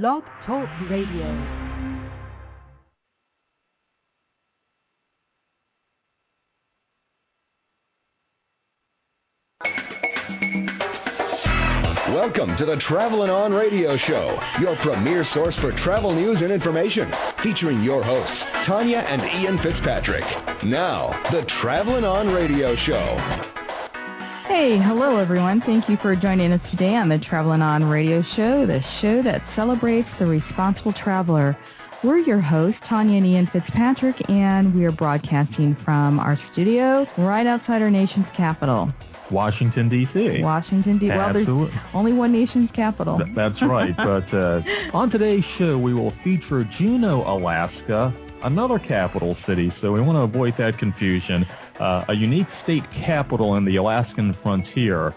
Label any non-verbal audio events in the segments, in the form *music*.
Blog Talk Radio. Welcome to the Traveling On Radio Show, your premier source for travel news and information, featuring your hosts, Tanya and Ian Fitzpatrick. Now, the Traveling On Radio Show. Hey, hello everyone. Thank you for joining us today on the Traveling On Radio Show, the show that celebrates the responsible traveler. We're your hosts, Tanya and Ian Fitzpatrick, and we are broadcasting from our studio right outside our nation's capital. Washington D.C. Washington D.C. Well, there's only one nation's capital. Th- That's right. *laughs* but uh, on today's show, we will feature Juneau, Alaska, another capital city, so we want to avoid that confusion. Uh, a unique state capital in the Alaskan frontier.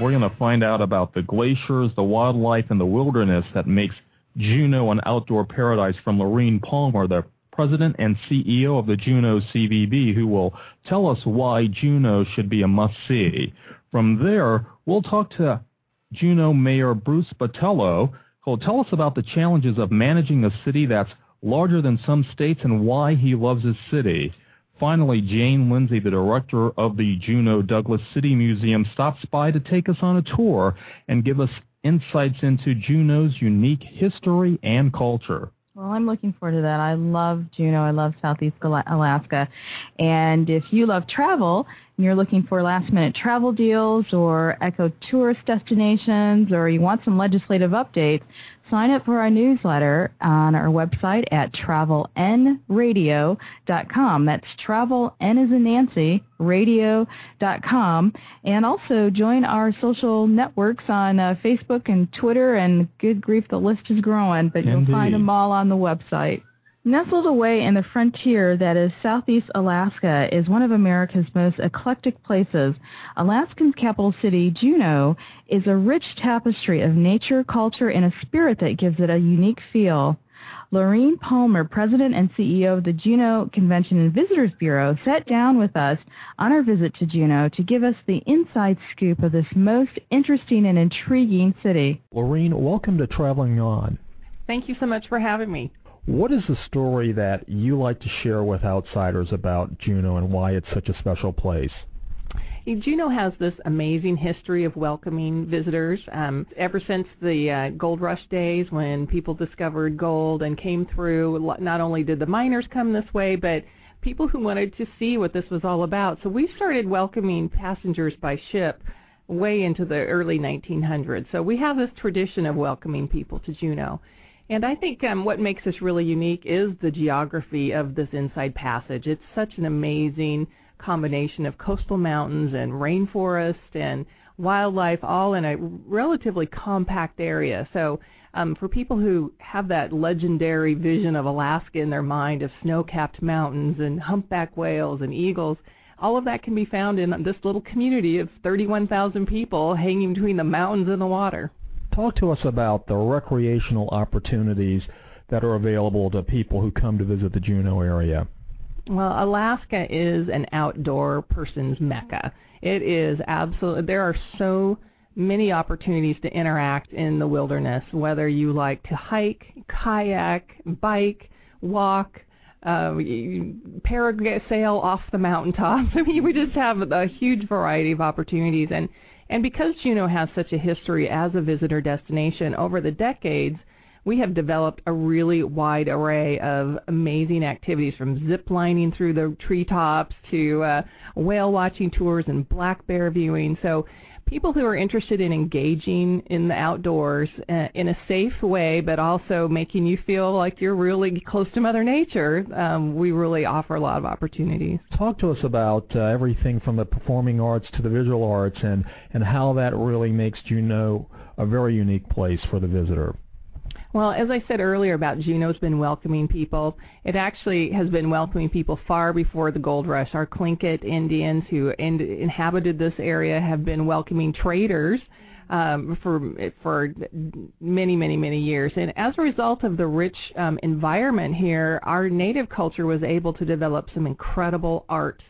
We're going to find out about the glaciers, the wildlife, and the wilderness that makes Juneau an outdoor paradise from Lorene Palmer, the president and CEO of the Juneau CVB, who will tell us why Juneau should be a must-see. From there, we'll talk to Juneau Mayor Bruce Botelho, who'll tell us about the challenges of managing a city that's larger than some states and why he loves his city. Finally, Jane Lindsay, the director of the Juneau Douglas City Museum, stops by to take us on a tour and give us insights into Juneau's unique history and culture. Well, I'm looking forward to that. I love Juneau. I love Southeast Alaska. And if you love travel and you're looking for last minute travel deals or eco tourist destinations or you want some legislative updates, sign up for our newsletter on our website at travelnradio.com. That's travel N as in Nancy, radio.com. And also join our social networks on uh, Facebook and Twitter. And good grief, the list is growing, but you'll find them all on the website. Nestled away in the frontier that is southeast Alaska is one of America's most eclectic places. Alaskan's capital city, Juneau, is a rich tapestry of nature, culture, and a spirit that gives it a unique feel. Lorene Palmer, president and CEO of the Juneau Convention and Visitors Bureau, sat down with us on our visit to Juneau to give us the inside scoop of this most interesting and intriguing city. Lorene, welcome to Traveling On. Thank you so much for having me. What is the story that you like to share with outsiders about Juneau and why it's such a special place? Juneau has this amazing history of welcoming visitors. Um, ever since the uh, gold rush days when people discovered gold and came through, not only did the miners come this way, but people who wanted to see what this was all about. So we started welcoming passengers by ship way into the early 1900s. So we have this tradition of welcoming people to Juneau. And I think um, what makes this really unique is the geography of this Inside Passage. It's such an amazing combination of coastal mountains and rainforest and wildlife all in a relatively compact area. So um, for people who have that legendary vision of Alaska in their mind of snow-capped mountains and humpback whales and eagles, all of that can be found in this little community of 31,000 people hanging between the mountains and the water. Talk to us about the recreational opportunities that are available to people who come to visit the Juneau area. Well, Alaska is an outdoor person's mecca. It is absolutely, there are so many opportunities to interact in the wilderness, whether you like to hike, kayak, bike, walk, uh, parasail off the mountaintops. *laughs* I mean, we just have a huge variety of opportunities. And, and because Juneau has such a history as a visitor destination over the decades, we have developed a really wide array of amazing activities from zip lining through the treetops to uh, whale watching tours and black bear viewing. So people who are interested in engaging in the outdoors uh, in a safe way, but also making you feel like you're really close to Mother Nature, um, we really offer a lot of opportunities. Talk to us about uh, everything from the performing arts to the visual arts and, and how that really makes Juneau a very unique place for the visitor. Well, as I said earlier about Juneau's been welcoming people, it actually has been welcoming people far before the gold rush. Our Tlingit Indians who in, inhabited this area have been welcoming traders um, for for many, many, many years. And as a result of the rich um, environment here, our native culture was able to develop some incredible art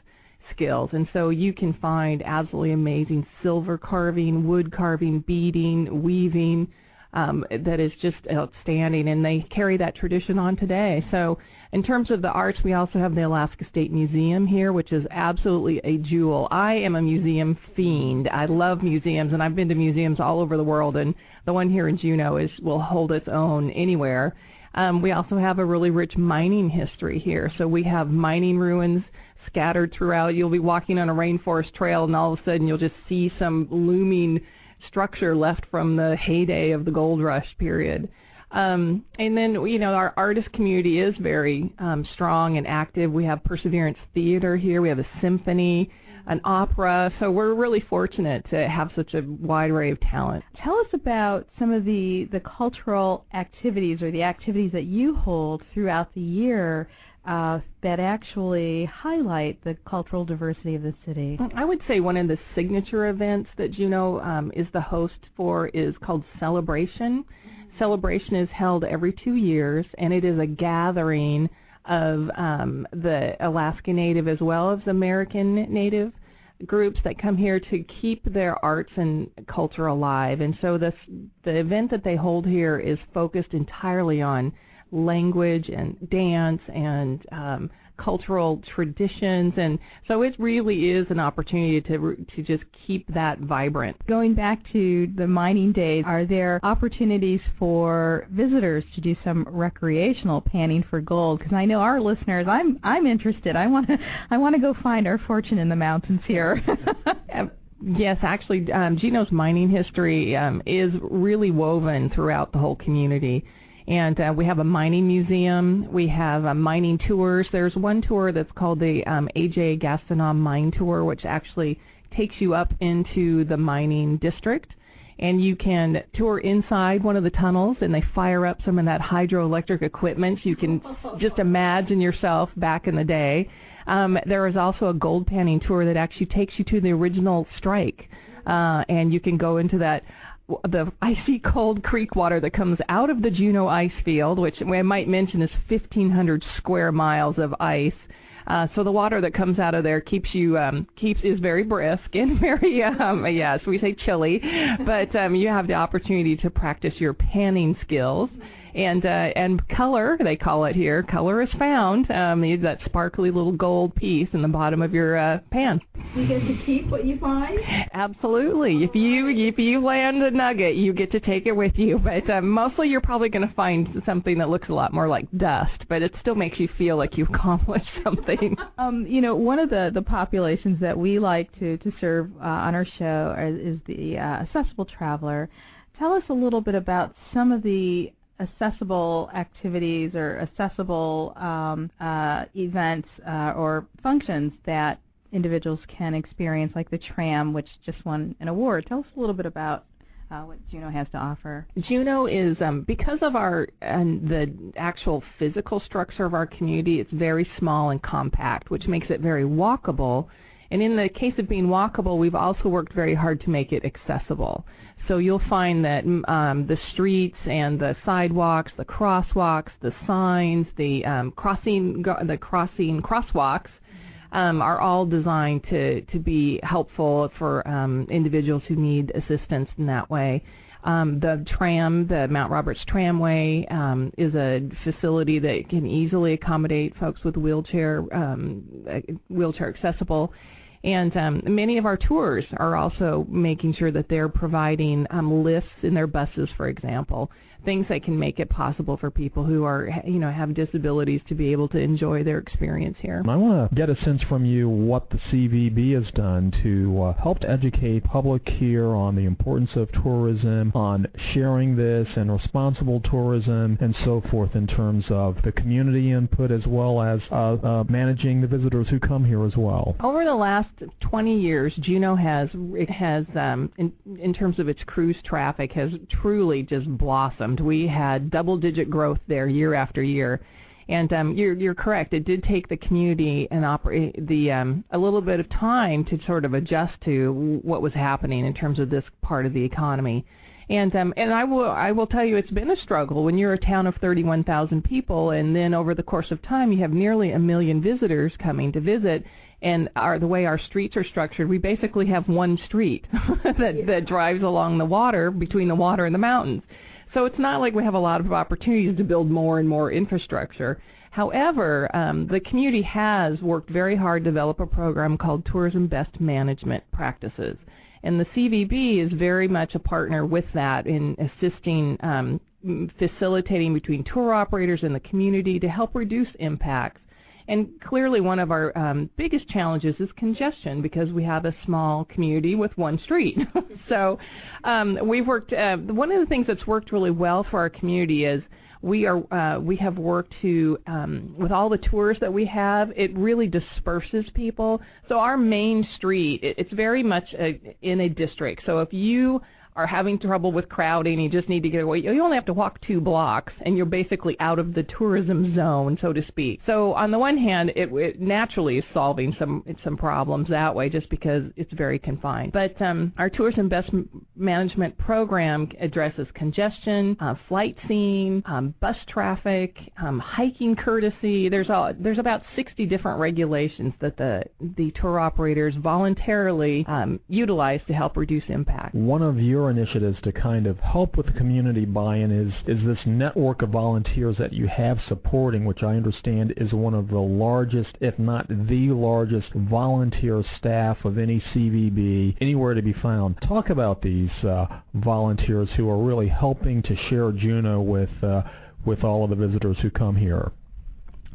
skills. And so you can find absolutely amazing silver carving, wood carving, beading, weaving, um, that is just outstanding, and they carry that tradition on today. So, in terms of the arts, we also have the Alaska State Museum here, which is absolutely a jewel. I am a museum fiend. I love museums, and I've been to museums all over the world, and the one here in Juneau is will hold its own anywhere. Um, we also have a really rich mining history here. So we have mining ruins scattered throughout. You'll be walking on a rainforest trail, and all of a sudden you'll just see some looming structure left from the heyday of the gold rush period. Um, and then, you know, our artist community is very um, strong and active. We have Perseverance Theater here. We have a symphony, an opera. So we're really fortunate to have such a wide array of talent. Tell us about some of the, the cultural activities or the activities that you hold throughout the year uh, that actually highlight the cultural diversity of the city? I would say one of the signature events that Juneau um, is the host for is called Celebration. Celebration is held every two years, and it is a gathering of um, the Alaska Native as well as American Native groups that come here to keep their arts and culture alive. And so this the event that they hold here is focused entirely on language and dance and um, cultural traditions. And so it really is an opportunity to to just keep that vibrant. Going back to the mining days are there opportunities for visitors to do some recreational panning for gold? Because I know our listeners I'm I'm interested. I want to I want to go find our fortune in the mountains here. *laughs* Yes, actually, um, Juneau's mining history um, is really woven throughout the whole community and uh, we have a mining museum. We have uh, mining tours. There's one tour that's called the um, AJ Gastineau Mine Tour, which actually takes you up into the mining district. And you can tour inside one of the tunnels, and they fire up some of that hydroelectric equipment. You can just imagine yourself back in the day. Um, there is also a gold panning tour that actually takes you to the original strike, uh, and you can go into that the icy cold creek water that comes out of the Juneau ice field, which I might mention is 1,500 square miles of ice. Uh, so the water that comes out of there keeps you um, keeps is very brisk and *laughs* very um, yes we say chilly, but um, you have the opportunity to practice your panning skills and uh, and color they call it here. Color is found. Um, that sparkly little gold piece in the bottom of your uh, pan. You get to keep what you find. Absolutely. If you if you land a nugget, you get to take it with you. But uh, mostly, you're probably going to find something that looks a lot more like dust, but it still makes you feel like you've *laughs* accomplished something. *laughs* um, you know, one of the the populations that we like to to serve uh, on our show is, is the uh, accessible traveler. Tell us a little bit about some of the accessible activities or accessible um, uh, events uh, or functions that individuals can experience, like the tram, which just won an award. Tell us a little bit about uh, what Juneau has to offer. Juneau is um, because of our and the actual physical structure of our community. It's very small and compact, which makes it very walkable. And in the case of being walkable, we've also worked very hard to make it accessible. So you'll find that um, the streets and the sidewalks, the crosswalks, the signs, the um, crossing, the crossing crosswalks um, are all designed to to be helpful for um, individuals who need assistance in that way. Um, the tram, the Mount Roberts Tramway, um, is a facility that can easily accommodate folks with wheelchair um, wheelchair accessible and um, many of our tours are also making sure that they're providing um, lifts in their buses, for example, things that can make it possible for people who are, you know, have disabilities to be able to enjoy their experience here. I want to get a sense from you what the CVB has done to uh, help to educate public here on the importance of tourism, on sharing this and responsible tourism, and so forth in terms of the community input as well as uh, uh, managing the visitors who come here as well. Over the last 20 years, Juneau has it has um, in in terms of its cruise traffic has truly just blossomed blossomed. We had double-digit growth there year after year. And um, you're you're correct. It did take the community and operate the um, a little bit of time to sort of adjust to what was happening in terms of this part of the economy. And um, and I will I will tell you it's been a struggle when you're a town of 31,000 people and then over the course of time you have nearly a million visitors coming to visit and our the way our streets are structured we basically have one street *laughs* that that drives along the water between the water and the mountains So it's not like we have a lot of opportunities to build more and more infrastructure. However, um, the community has worked very hard to develop a program called Tourism Best Management Practices. And the CVB is very much a partner with that in assisting, um, facilitating between tour operators and the community to help reduce impacts. And clearly, one of our um, biggest challenges is congestion because we have a small community with one street. *laughs* so um, we've worked. Uh, one of the things that's worked really well for our community is we are uh, we have worked to um, with all the tours that we have. It really disperses people. So our main street, it, it's very much a, in a district. So if you are having trouble with crowding, you just need to get away. You only have to walk two blocks, and you're basically out of the tourism zone, so to speak. So on the one hand, it, it naturally is solving some some problems that way, just because it's very confined. But um, our tourism best management program addresses congestion, uh, flight scene, um, bus traffic, um, hiking courtesy. There's all there's about 60 different regulations that the the tour operators voluntarily um, utilize to help reduce impact. One of your your initiatives to kind of help with the community buy-in is is this network of volunteers that you have supporting, which I understand is one of the largest, if not the largest, volunteer staff of any CVB anywhere to be found. Talk about these uh, volunteers who are really helping to share Juneau with uh, with all of the visitors who come here.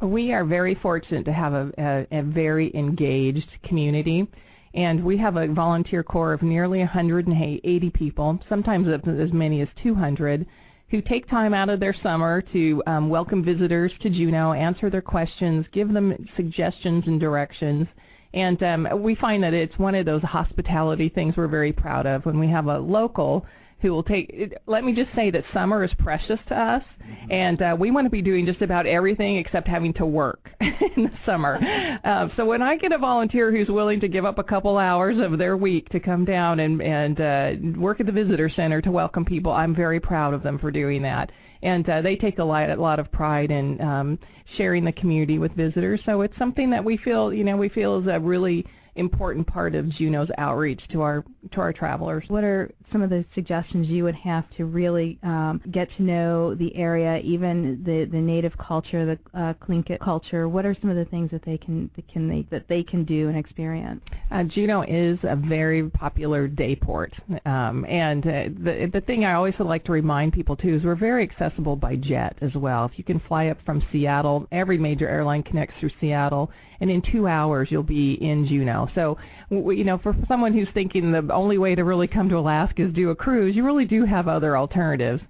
We are very fortunate to have a, a, a very engaged community and we have a volunteer corps of nearly 180 people, sometimes as many as 200, who take time out of their summer to um, welcome visitors to Juneau, answer their questions, give them suggestions and directions. And um, we find that it's one of those hospitality things we're very proud of when we have a local who will take. Let me just say that summer is precious to us, mm-hmm. and uh, we want to be doing just about everything except having to work *laughs* in the summer. Uh, *laughs* so when I get a volunteer who's willing to give up a couple hours of their week to come down and and uh, work at the visitor center to welcome people, I'm very proud of them for doing that. And uh, they take a lot, a lot of pride in um, sharing the community with visitors. So it's something that we feel, you know, we feel is a really important part of Juneau's outreach to our to our travelers. What are some of the suggestions you would have to really um, get to know the area, even the the native culture, the uh, Tlingit culture? What are some of the things that they can that can they that they can do and experience? Uh, Juneau is a very popular day port, um, and uh, the the thing I always would like to remind people too is we're very accessible by jet as well. If you can fly up from Seattle, every major airline connects through Seattle, and in two hours you'll be in Juneau. So, you know, for someone who's thinking the only way to really come to Alaska is do a cruise, you really do have other alternatives.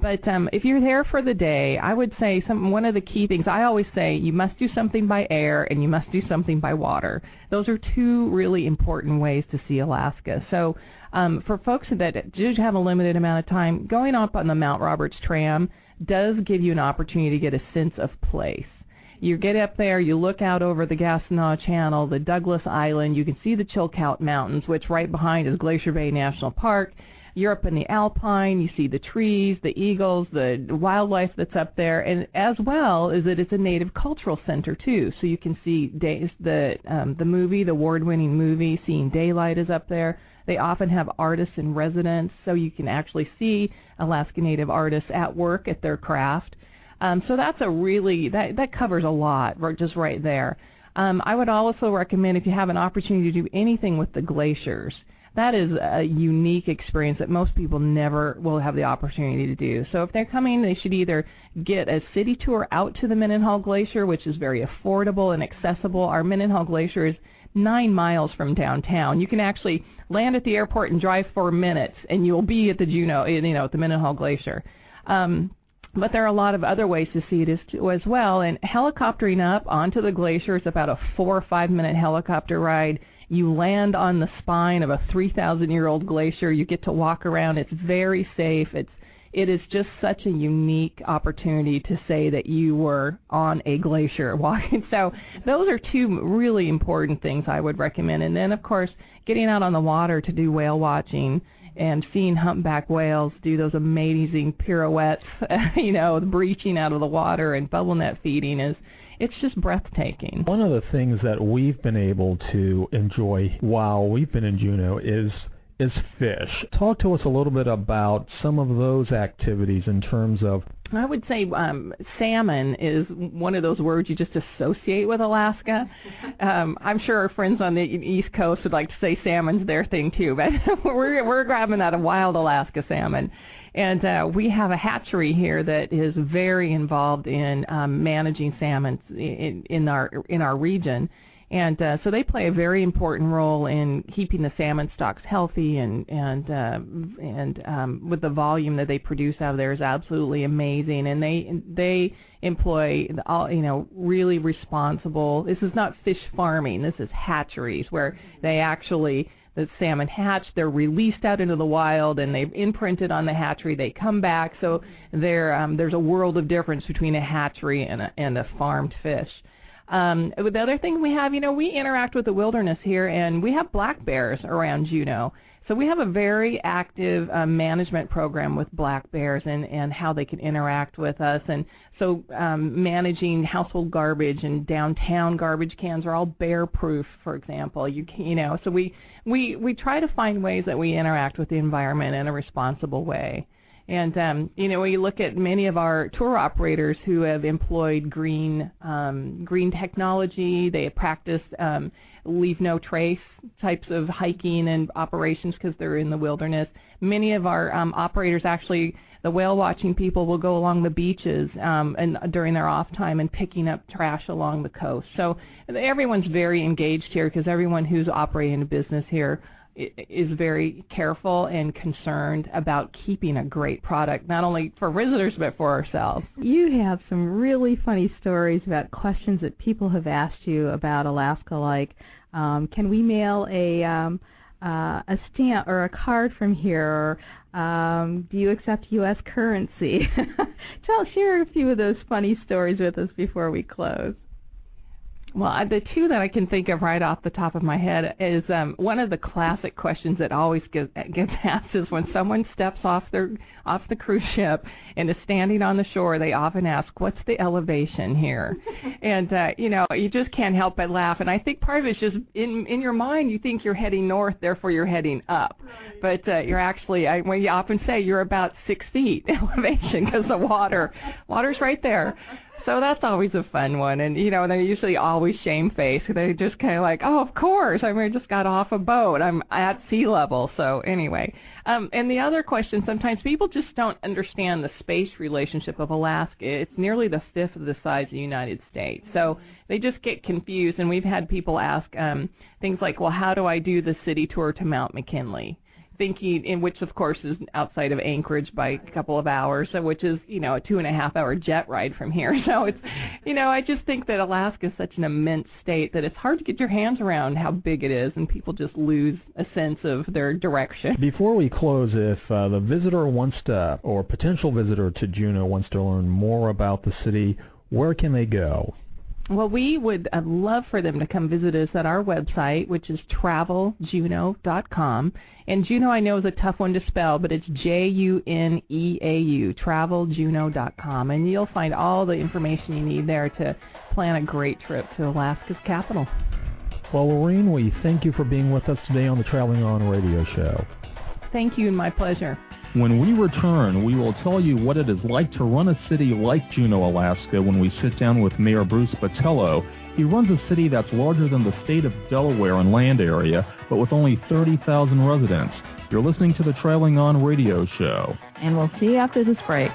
But um, if you're there for the day, I would say some one of the key things I always say you must do something by air and you must do something by water. Those are two really important ways to see Alaska. So um, for folks that do have a limited amount of time, going up on the Mount Roberts tram does give you an opportunity to get a sense of place. You get up there, you look out over the Gastineau Channel, the Douglas Island, you can see the Chilkoot Mountains, which right behind is Glacier Bay National Park. You're up in the Alpine, you see the trees, the eagles, the wildlife that's up there, and as well is that it's a native cultural center too. So you can see day, the um, the movie, the award-winning movie, Seeing Daylight is up there. They often have artists in residence, so you can actually see Alaska Native artists at work at their craft. Um, so that's a really that that covers a lot just right there. Um, I would also recommend if you have an opportunity to do anything with the glaciers. That is a unique experience that most people never will have the opportunity to do. So if they're coming, they should either get a city tour out to the Mendenhall Glacier, which is very affordable and accessible. Our Mendenhall Glacier is nine miles from downtown. You can actually land at the airport and drive four minutes, and you'll be at the Juneau, you know, at the Mendenhall Glacier. Um, but there are a lot of other ways to see it as, as well. And helicoptering up onto the glacier is about a four or five minute helicopter ride. You land on the spine of a 3,000 year old glacier. You get to walk around. It's very safe. It's it is just such a unique opportunity to say that you were on a glacier *laughs* walking. So those are two really important things I would recommend. And then of course, getting out on the water to do whale watching and seeing humpback whales do those amazing pirouettes, *laughs* you know, breaching out of the water and bubble net feeding is it's just breathtaking. One of the things that we've been able to enjoy while we've been in Juneau is is fish. Talk to us a little bit about some of those activities in terms of I would say um, salmon is one of those words you just associate with Alaska. Um, I'm sure our friends on the East Coast would like to say salmon's their thing too, but *laughs* we're we're grabbing that a wild Alaska salmon. And uh, we have a hatchery here that is very involved in um, managing salmon in, in our in our region and uh, so they play a very important role in keeping the salmon stocks healthy and and uh, and um, with the volume that they produce out of there is absolutely amazing. And they they employ all you know really responsible this is not fish farming this is hatcheries where they actually the salmon hatch they're released out into the wild and they've imprinted on the hatchery they come back. So there um, there's a world of difference between a hatchery and a, and a farmed fish um, the other thing we have, you know, we interact with the wilderness here, and we have black bears around Juneau. So we have a very active um, management program with black bears and, and how they can interact with us. And so um, managing household garbage and downtown garbage cans are all bear proof, for example. You can, you know, so we, we, we try to find ways that we interact with the environment in a responsible way. And um, you know, when you look at many of our tour operators who have employed green um, green technology, they have practiced um, leave no trace types of hiking and operations because they're in the wilderness. Many of our um, operators actually the whale watching people will go along the beaches um, and during their off time and picking up trash along the coast. So everyone's very engaged here because everyone who's operating a business here is very careful and concerned about keeping a great product, not only for visitors but for ourselves. You have some really funny stories about questions that people have asked you about Alaska, like, um, can we mail a um, uh, a stamp or a card from here? Or, um, do you accept U.S. currency? *laughs* Tell, share a few of those funny stories with us before we close. Well, the two that I can think of right off the top of my head is um, one of the classic questions that always gets, gets *laughs* asked is when someone steps off their off the cruise ship and is standing on the shore, they often ask, "What's the elevation here?" *laughs* and uh, you know, you just can't help but laugh. And I think part of it's just in in your mind, you think you're heading north, therefore you're heading up, right. but uh, you're actually, I, well, you often say you're about six feet *laughs* elevation because the water water's right there. So that's always a fun one, and you know they're usually always shamefaced. They just kind of like, oh, of course. I mean, I just got off a boat. I'm at sea level. So anyway, um, and the other question, sometimes people just don't understand the space relationship of Alaska. It's nearly the fifth of the size of the United States, so they just get confused. And we've had people ask um, things like, well, how do I do the city tour to Mount McKinley? Thinking, in which of course is outside of Anchorage by a couple of hours, so which is you know a two and a half hour jet ride from here. *laughs* So it's, you know, I just think that Alaska is such an immense state that it's hard to get your hands around how big it is, and people just lose a sense of their direction. Before we close, if uh, the visitor wants to, or potential visitor to Juneau wants to learn more about the city, where can they go? Well, we would uh, love for them to come visit us at our website, which is traveljuneau.com. And Juneau, I know, is a tough one to spell, but it's J U N E A U, traveljuneau.com. And you'll find all the information you need there to plan a great trip to Alaska's capital. Well, Lorene, we thank you for being with us today on the Traveling On Radio Show. Thank you, my pleasure. When we return, we will tell you what it is like to run a city like Juneau, Alaska when we sit down with Mayor Bruce Botelho. He runs a city that's larger than the state of Delaware in land area, but with only 30,000 residents. You're listening to the Traveling On radio show. And we'll see you after this break.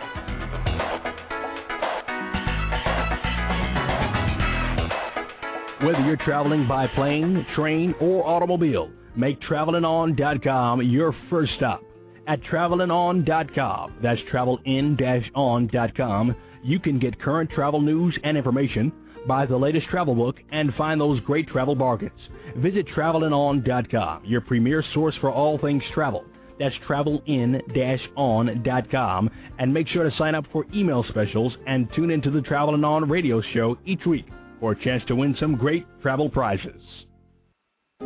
Whether you're traveling by plane, train, or automobile, make travelingon.com your first stop at travelingon.com. That's travelin-on.com. You can get current travel news and information, buy the latest travel book, and find those great travel bargains. Visit travelin-on.com, your premier source for all things travel. That's travelin-on.com, and make sure to sign up for email specials and tune into the Travelin' On radio show each week for a chance to win some great travel prizes.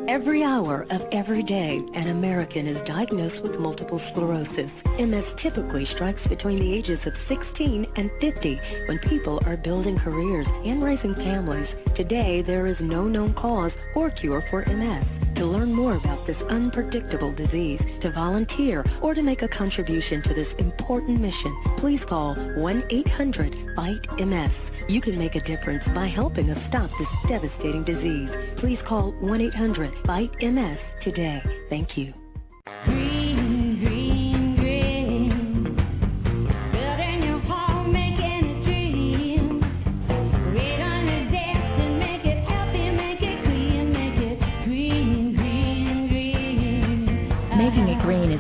Every hour of every day, an American is diagnosed with multiple sclerosis. MS typically strikes between the ages of 16 and 50 when people are building careers and raising families. Today, there is no known cause or cure for MS. to learn more about this unpredictable disease, to volunteer, or to make a contribution to this important mission, please call 1 800 FIGHT MS. You can make a difference by helping us stop this devastating disease. Please call 1 800 FIGHT MS today. Thank you.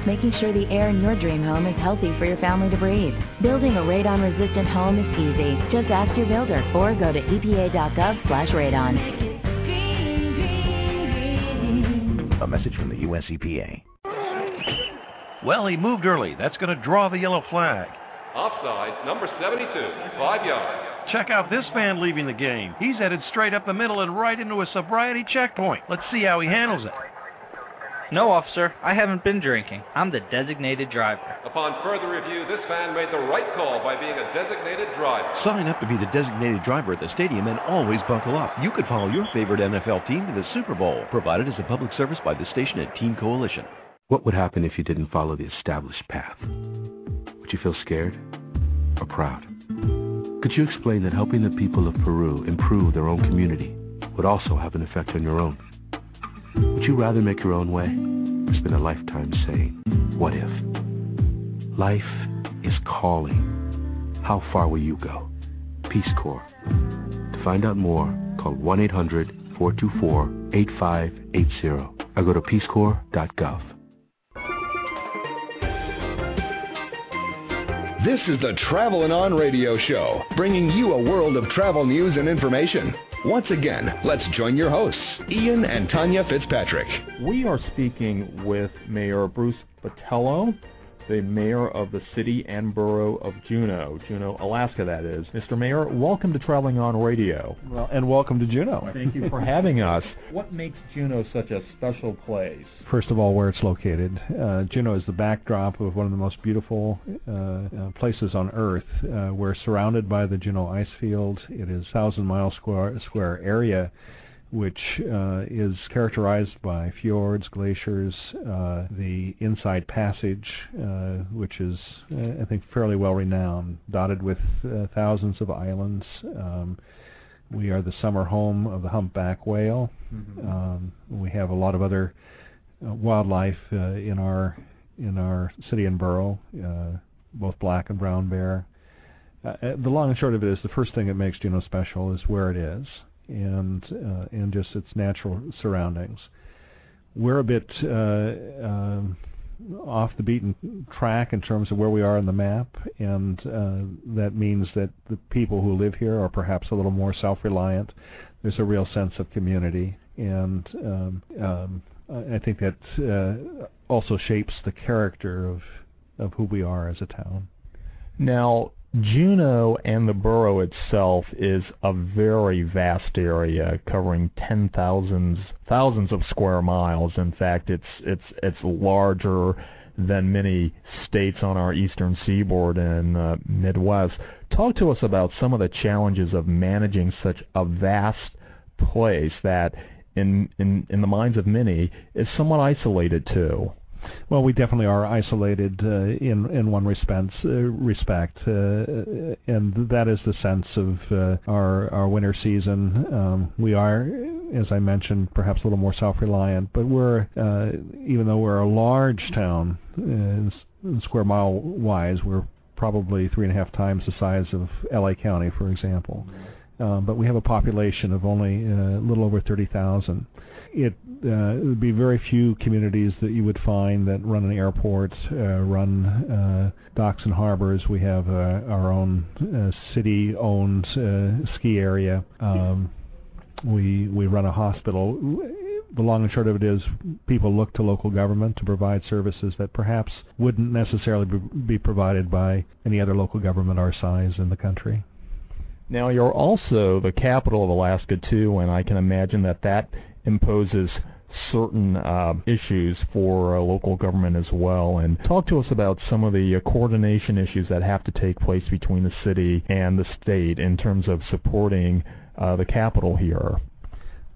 Making sure the air in your dream home is healthy for your family to breathe. Building a radon-resistant home is easy. Just ask your builder or go to epa.gov slash radon. Green, green, green. A message from the U.S. EPA. Well, he moved early. That's going to draw the yellow flag. Offside, number 72, five yards. Check out this man leaving the game. He's headed straight up the middle and right into a sobriety checkpoint. Let's see how he handles it. No, officer, I haven't been drinking. I'm the designated driver. Upon further review, this fan made the right call by being a designated driver. Sign up to be the designated driver at the stadium and always buckle up. You could follow your favorite NFL team to the Super Bowl, provided as a public service by the station and Team Coalition. What would happen if you didn't follow the established path? Would you feel scared or proud? Could you explain that helping the people of Peru improve their own community would also have an effect on your own? Would you rather make your own way or spend a lifetime saying, What if? Life is calling. How far will you go? Peace Corps. To find out more, call 1 800 424 8580 or go to peacecorps.gov. This is the Travelin' On Radio Show, bringing you a world of travel news and information. Once again, let's join your hosts, Ian and Tanya Fitzpatrick. We are speaking with Mayor Bruce Botelho, the mayor of the city and borough of Juneau, Juneau, Alaska, that is. Mr. Mayor, welcome to Traveling on Radio. Well, and welcome to Juneau. Thank you for having us. What makes Juneau such a special place? First of all, where it's located. Uh, Juneau is the backdrop of one of the most beautiful uh, uh, places on Earth. Uh, we're surrounded by the Juneau ice field. It is a thousand mile square square area which uh, is characterized by fjords, glaciers, uh, the Inside Passage, uh, which is, uh, I think, fairly well renowned, dotted with uh, thousands of islands. Um, we are the summer home of the humpback whale. Mm-hmm. Um, we have a lot of other uh, wildlife uh, in our in our city and borough, uh, both black and brown bear. The long and short of it is, the first thing that makes Juneau special is where it is and uh, and just its natural surroundings. We're a bit uh, um, off the beaten track in terms of where we are on the map, and uh, that means that the people who live here are perhaps a little more self-reliant. There's a real sense of community, and um, um, I think that uh, also shapes the character of of who we are as a town. Now, Juneau and the borough itself is a very vast area covering ten thousands thousands of square miles. In fact, it's it's it's larger than many states on our eastern seaboard and uh, Midwest. Talk to us about some of the challenges of managing such a vast place that in in in the minds of many is somewhat isolated too. Well, we definitely are isolated uh, in in one respect, uh, respect, uh, and that is the sense of uh, our our winter season. Um, we are, as I mentioned, perhaps a little more self-reliant, but we're uh, even though we're a large town, uh, square mile wise, we're probably three and a half times the size of LA County, for example. Um, but we have a population of only uh, a little over 30,000 it uh, would be very few communities that you would find that run an airport, uh, run uh, docks and harbors. We have uh, our own uh, city-owned uh, ski area. Um, we we run a hospital. The long and short of it is, people look to local government to provide services that perhaps wouldn't necessarily be provided by any other local government our size in the country. Now you're also the capital of Alaska too, and I can imagine that that imposes certain uh, issues for uh, local government as well. And talk to us about some of the uh, coordination issues that have to take place between the city and the state in terms of supporting uh, the capital here.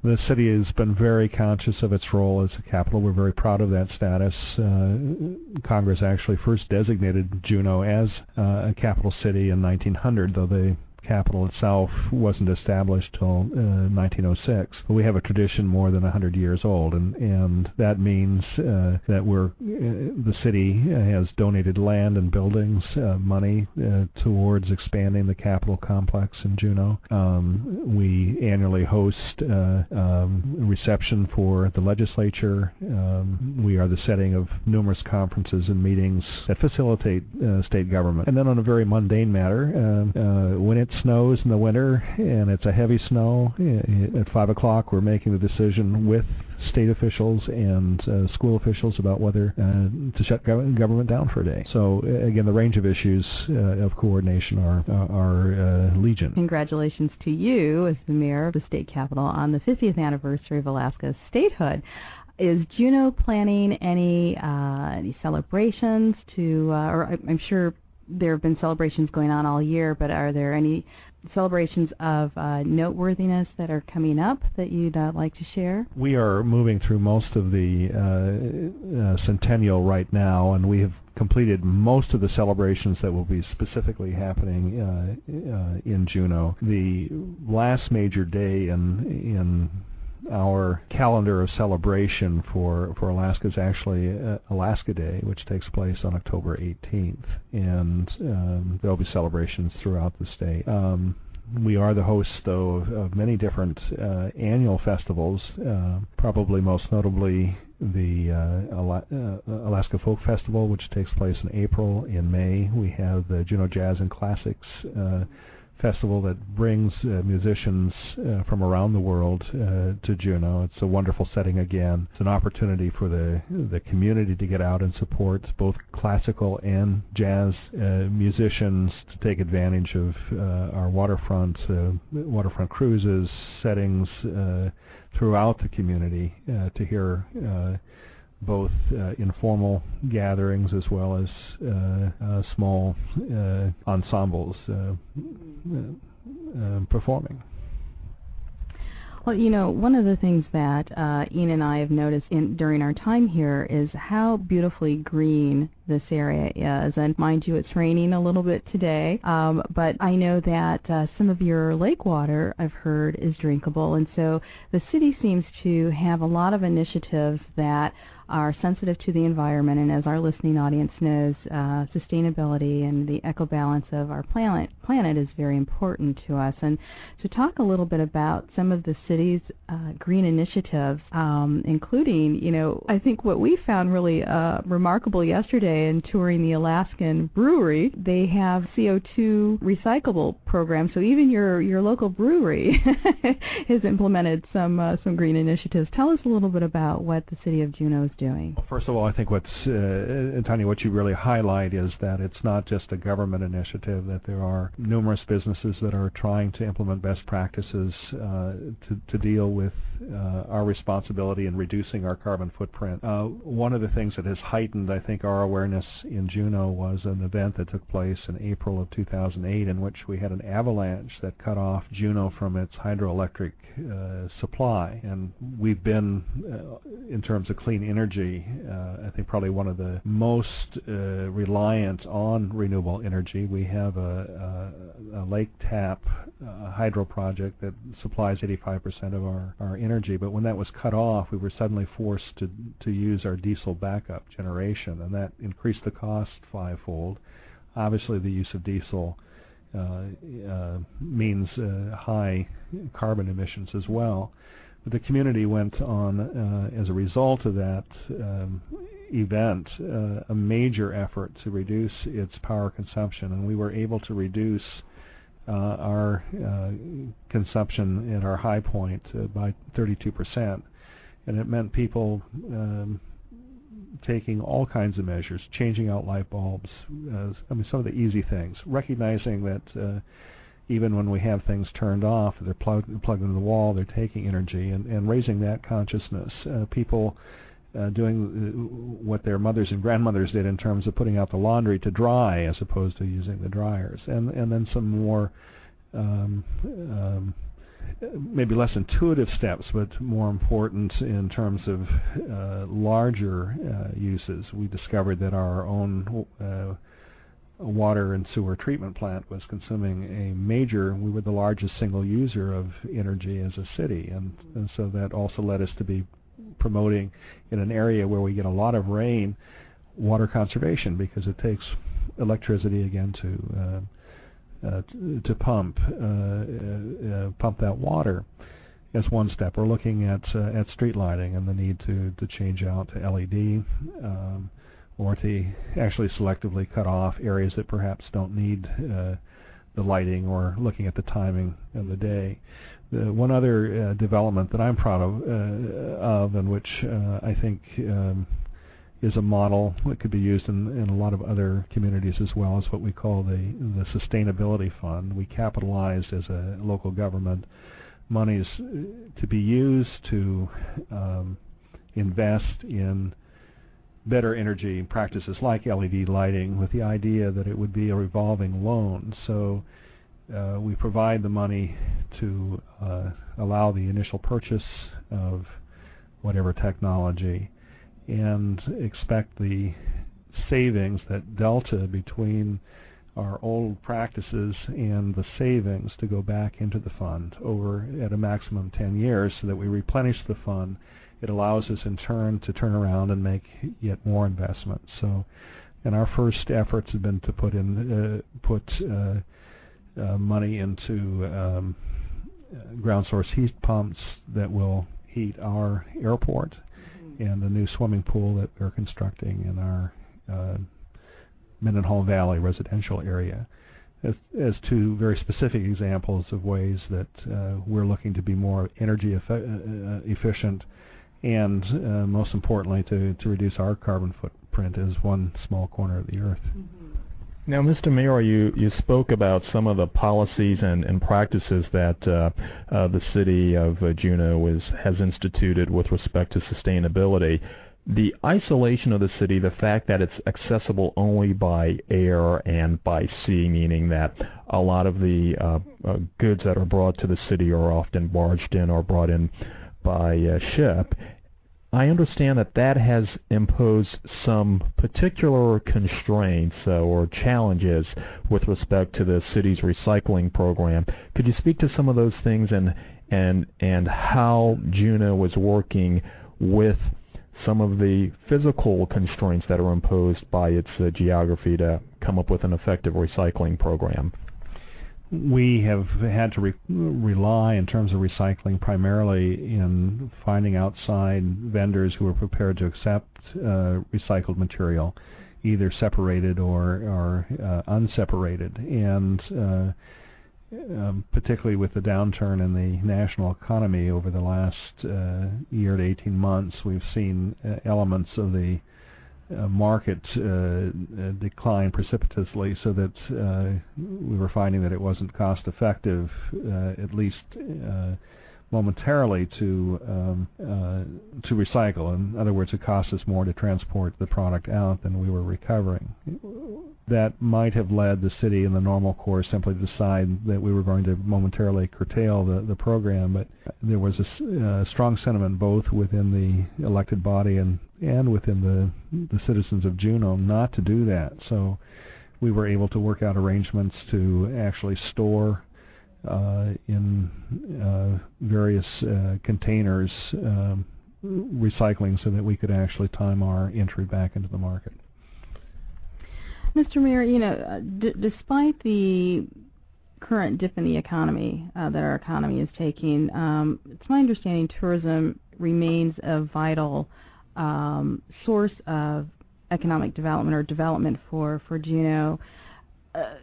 The city has been very conscious of its role as a capital. We're very proud of that status. Uh, Congress actually first designated Juneau as uh, a capital city in 1900, though the capital itself wasn't established till uh, 1906. But we have a tradition more than 100 years old, and and that means uh, that we're uh, the city has donated land and buildings, uh, money uh, towards expanding the capital complex in Juneau. Um, we annually host uh, um, reception for the legislature. Um, we are the setting of numerous conferences and meetings that facilitate state government. And then on a very mundane matter, when it snows in the winter and it's a heavy snow, uh, at 5 o'clock we're making the decision with state officials and uh, school officials about whether uh, to shut gov- government down for a day. So uh, again, the range of issues uh, of coordination are are uh, legion. Congratulations to you as the mayor of the state capital on the 50th anniversary of Alaska's statehood. Is Juneau planning any uh, any celebrations to, uh, or I'm sure there have been celebrations going on all year, but are there any celebrations of uh, noteworthiness that are coming up that you'd uh, like to share? We are moving through most of the uh, uh, centennial right now, and we have completed most of the celebrations that will be specifically happening uh, uh, in Juneau. The last major day in in our calendar of celebration for, for Alaska is actually uh, Alaska Day, which takes place on October 18th, and um, there will be celebrations throughout the state. Um, we are the hosts, though, of, of many different uh, annual festivals, uh, probably most notably the uh, Ala- uh, Alaska Folk Festival, which takes place in April. In May, we have the Juneau Jazz and Classics uh, festival that brings uh, musicians uh, from around the world uh, to Juneau. It's a wonderful setting again. It's an opportunity for the the community to get out and support both classical and jazz uh, musicians to take advantage of uh, our waterfront uh, waterfront cruises settings throughout the community to hear. Both uh, informal gatherings as well as uh, uh, small ensembles uh, performing. Well, you know, one of the things that uh, Ian and I have noticed in, during our time here is how beautifully green this area is. And mind you, it's raining a little bit today, um, but I know that uh, some of your lake water, I've heard, is drinkable. And so the city seems to have a lot of initiatives that are sensitive to the environment, and as our listening audience knows, uh, sustainability and the eco balance of our planet planet is very important to us. And to talk a little bit about some of the city's uh, green initiatives, um, including, you know, I think what we found really uh, remarkable yesterday in touring the Alaskan brewery, they have CO2 recyclable programs. So even your your local brewery *laughs* has implemented some uh, some green initiatives. Tell us a little bit about what the city of Juneau doing. First of all, I think what's uh, Tanya, what you really highlight is that it's not just a government initiative; that there are numerous businesses that are trying to implement best practices uh, to, deal with uh, our responsibility in reducing our carbon footprint. Uh, one of the things that has heightened, I think, our awareness in Juneau was an event that took place in April of 2008, in which we had an avalanche that cut off Juneau from its hydroelectric uh, supply, and we've been, uh, in terms of clean energy, uh, I think probably one of the most uh, reliant on renewable energy. We have a, a, a lake tap uh, hydro project that supplies 85% of our, our energy, but when that was cut off, we were suddenly forced to to use our diesel backup generation, and that increased the cost fivefold. Obviously, the use of diesel uh, uh, means uh, high carbon emissions as well. The community went on, uh, as a result of that um, event, uh, a major effort to reduce its power consumption, and we were able to reduce uh, our uh, consumption at our high point uh, by 32%. And it meant people um, taking all kinds of measures, changing out light bulbs, uh, I mean, some of the easy things, recognizing that even when we have things turned off, they're plugged, plugged into the wall, they're taking energy, and, and raising that consciousness. Uh, people uh, doing uh, what their mothers and grandmothers did in terms of putting out the laundry to dry as opposed to using the dryers, and and then some more um, um, maybe less intuitive steps, but more important in terms of uh, larger uh, uses. We discovered that our own uh, water and sewer treatment plant was consuming a major. We were the largest single user of energy as a city, and, and so that also led us to be promoting in an area where we get a lot of rain, water conservation because it takes electricity again to uh, uh, to pump uh, uh, pump that water as one step. We're looking at uh, at street lighting and the need to to change out to LED um, or to actually selectively cut off areas that perhaps don't need uh, the lighting or looking at the timing of the day. The one other uh, development that I'm proud of, uh, of and which uh, I think um, is a model that could be used in, in a lot of other communities as well is what we call the the sustainability fund. We capitalized as a local government monies to be used to um, invest in better energy practices like LED lighting with the idea that it would be a revolving loan. So uh, we provide the money to uh, allow the initial purchase of whatever technology and expect the savings, that delta between our old practices and the savings to go back into the fund over at a maximum 10 years so that we replenish the fund. It allows us in turn to turn around and make yet more investments. So, and our first efforts have been to put in uh, put uh, uh, money into um, ground source heat pumps that will heat our airport and the new swimming pool that we're constructing in our uh, Mendenhall Valley residential area. As, as two very specific examples of ways that uh, we're looking to be more energy effe- uh, efficient and uh, most importantly to, to reduce our carbon footprint as one small corner of the earth. Now, Mr. Mayor, you, you spoke about some of the policies and, and practices that uh, uh, the city of uh, Juneau is, has instituted with respect to sustainability. The isolation of the city, the fact that it's accessible only by air and by sea, meaning that a lot of the uh, uh, goods that are brought to the city are often barged in or brought in by uh, ship, I understand that that has imposed some particular constraints uh, or challenges with respect to the city's recycling program. Could you speak to some of those things and and and how Juneau was working with some of the physical constraints that are imposed by its uh, geography to come up with an effective recycling program? We have had to re- rely in terms of recycling primarily in finding outside vendors who are prepared to accept uh, recycled material, either separated or, or uh, unseparated. And uh, um, particularly with the downturn in the national economy over the last uh, year to 18 months, we've seen uh, elements of the market uh, uh, declined precipitously, so that uh, we were finding that it wasn't cost effective, uh, at least uh, momentarily, to um, uh, to recycle. In other words, it cost us more to transport the product out than we were recovering. That might have led the city, in the normal course, simply to decide that we were going to momentarily curtail the, the program. But there was a uh, strong sentiment both within the elected body and and within the the citizens of Juneau not to do that. So we were able to work out arrangements to actually store in uh, various uh, containers um, recycling so that we could actually time our entry back into the market. Mr. Mayor, you know, uh, d- despite the current dip in the economy uh, that our economy is taking, um, it's my understanding tourism remains a vital um, source of economic development or development for for Juneau. Uh,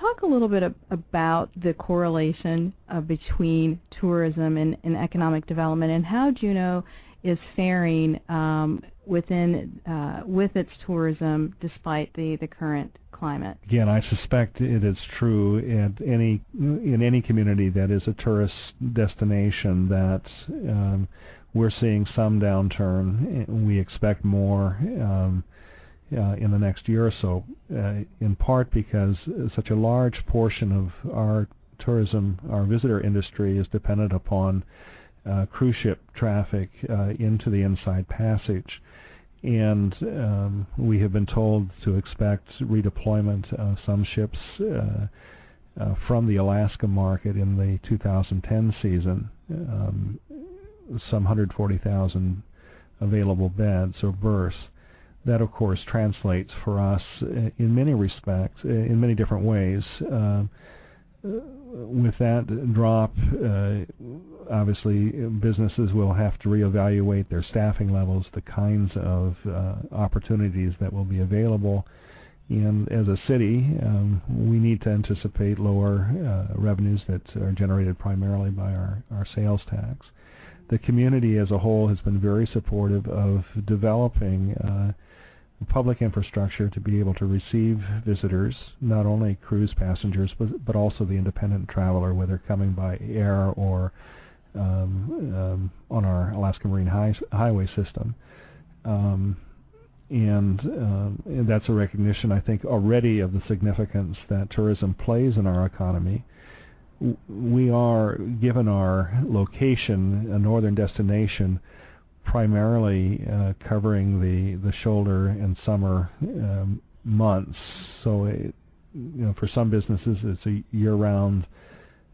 talk a little bit about the correlation uh, between tourism and, and economic development, and how Juneau is faring um, within uh, with its tourism despite the, the current climate. Again, I suspect it is true at any in any community that is a tourist destination that um, we're seeing some downturn. We expect more um, in the next year or so, uh, in part because such a large portion of our tourism, our visitor industry is dependent upon uh, cruise ship traffic uh, into the Inside Passage. And um, we have been told to expect redeployment of some ships uh, uh, from the Alaska market in the 2010 season, um, some 140,000 available beds or berths. That, of course, translates for us in many respects, in many different ways. Uh, with that drop, uh, obviously businesses will have to reevaluate their staffing levels, the kinds of uh, opportunities that will be available. And as a city, um, we need to anticipate lower uh, revenues that are generated primarily by our, our sales tax. The community as a whole has been very supportive of developing uh, public infrastructure to be able to receive visitors, not only cruise passengers, but, but also the independent traveler, whether coming by air or um, um, on our Alaska Marine high, Highway system. Um, and, um, and that's a recognition, I think, already of the significance that tourism plays in our economy. We are, given our location, a northern destination, primarily uh, covering the the shoulder and summer um, months. So, it, you know, for some businesses, it's a year-round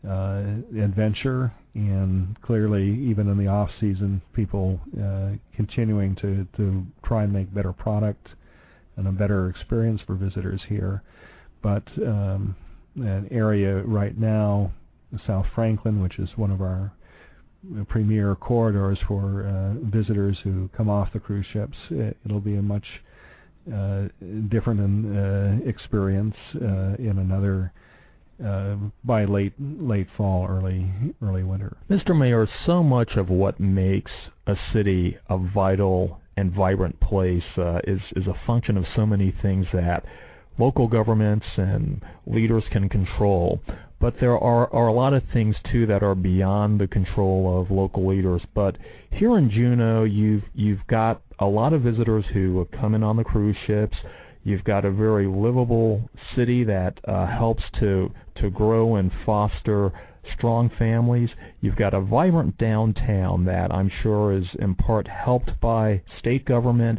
uh, adventure, and clearly, even in the off season, people uh, continuing to to try and make better product and a better experience for visitors here. But um, an area right now, South Franklin, which is one of our premier corridors for uh, visitors who come off the cruise ships. It, will be a much uh, different uh, experience uh, in another uh, by late late fall, early early winter. Mr. Mayor, so much of what makes a city a vital and vibrant place uh, is is a function of so many things that local governments and leaders can control. But there are, are a lot of things too that are beyond the control of local leaders. But here in Juneau, you've you've got a lot of visitors who come in on the cruise ships. You've got a very livable city that uh, helps to to grow and foster strong families. You've got a vibrant downtown that I'm sure is in part helped by state government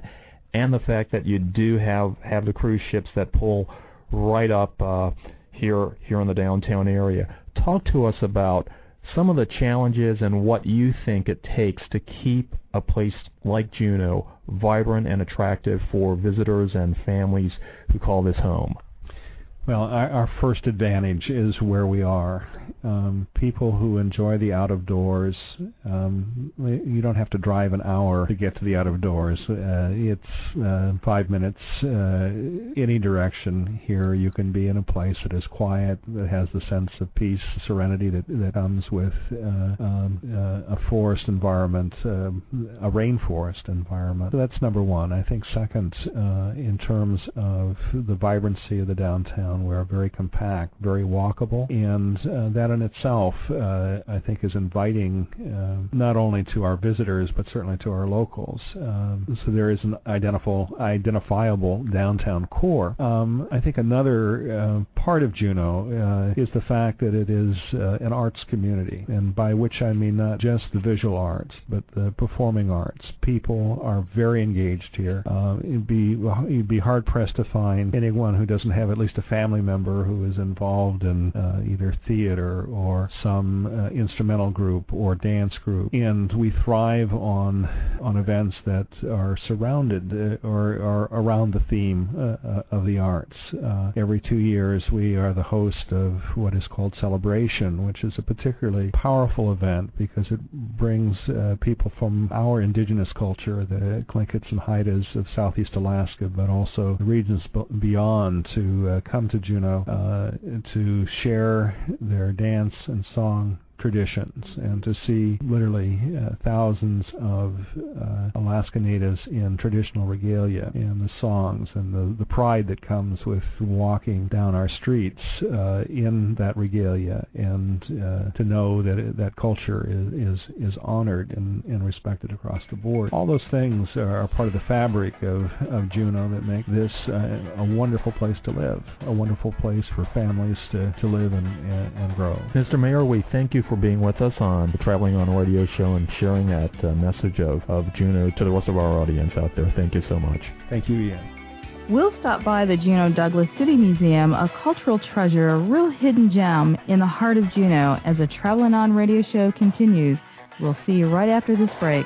and the fact that you do have have the cruise ships that pull right up uh, here here in the downtown area. Talk to us about some of the challenges and what you think it takes to keep a place like Juneau vibrant and attractive for visitors and families who call this home. Well, our, our first advantage is where we are. Um, people who enjoy the out of doors, um, you don't have to drive an hour to get to the out of doors. Uh, it's uh, five minutes uh, any direction here. You can be in a place that is quiet, that has the sense of peace, serenity that, that comes with uh, um, uh, a forest environment, uh, a rainforest environment. So that's number one. I think second, in terms of the vibrancy of the downtown We're very compact, very walkable, and uh, that in itself, uh, I think, is inviting uh, not only to our visitors but certainly to our locals. Um, so there is an identifiable, identifiable downtown core. Um, I think another uh, part of Juneau uh, is the fact that it is uh, an arts community, and by which I mean not just the visual arts but the performing arts. People are very engaged here. you'd be you'd be hard pressed to find anyone who doesn't have at least a family member who is involved in uh, either theater or some uh, instrumental group or dance group, and we thrive on on events that are surrounded uh, or are around the theme uh, uh, of the arts. Uh, every two years, we are the host of what is called Celebration, which is a particularly powerful event because it brings people from our indigenous culture, the Tlingits and Haidas of Southeast Alaska, but also the regions beyond, to come to Juneau uh, to share their dance and song traditions and to see literally uh, thousands of uh, Alaska Natives in traditional regalia and the songs and the, the pride that comes with walking down our streets uh, in that regalia and uh, to know that it, that culture is, is, is honored and, and respected across the board. All those things are part of the fabric of, of Juneau that make this uh, a wonderful place to live, a wonderful place for families to, to live and, and, and grow. Mr. Mayor, we thank you for being with us on the Traveling on Radio show and sharing that uh, message of, of Juneau to the rest of our audience out there. Thank you so much. Thank you, Ian. We'll stop by the Juneau Douglas City Museum, a cultural treasure, a real hidden gem in the heart of Juneau, as the Traveling On Radio show continues. We'll see you right after this break.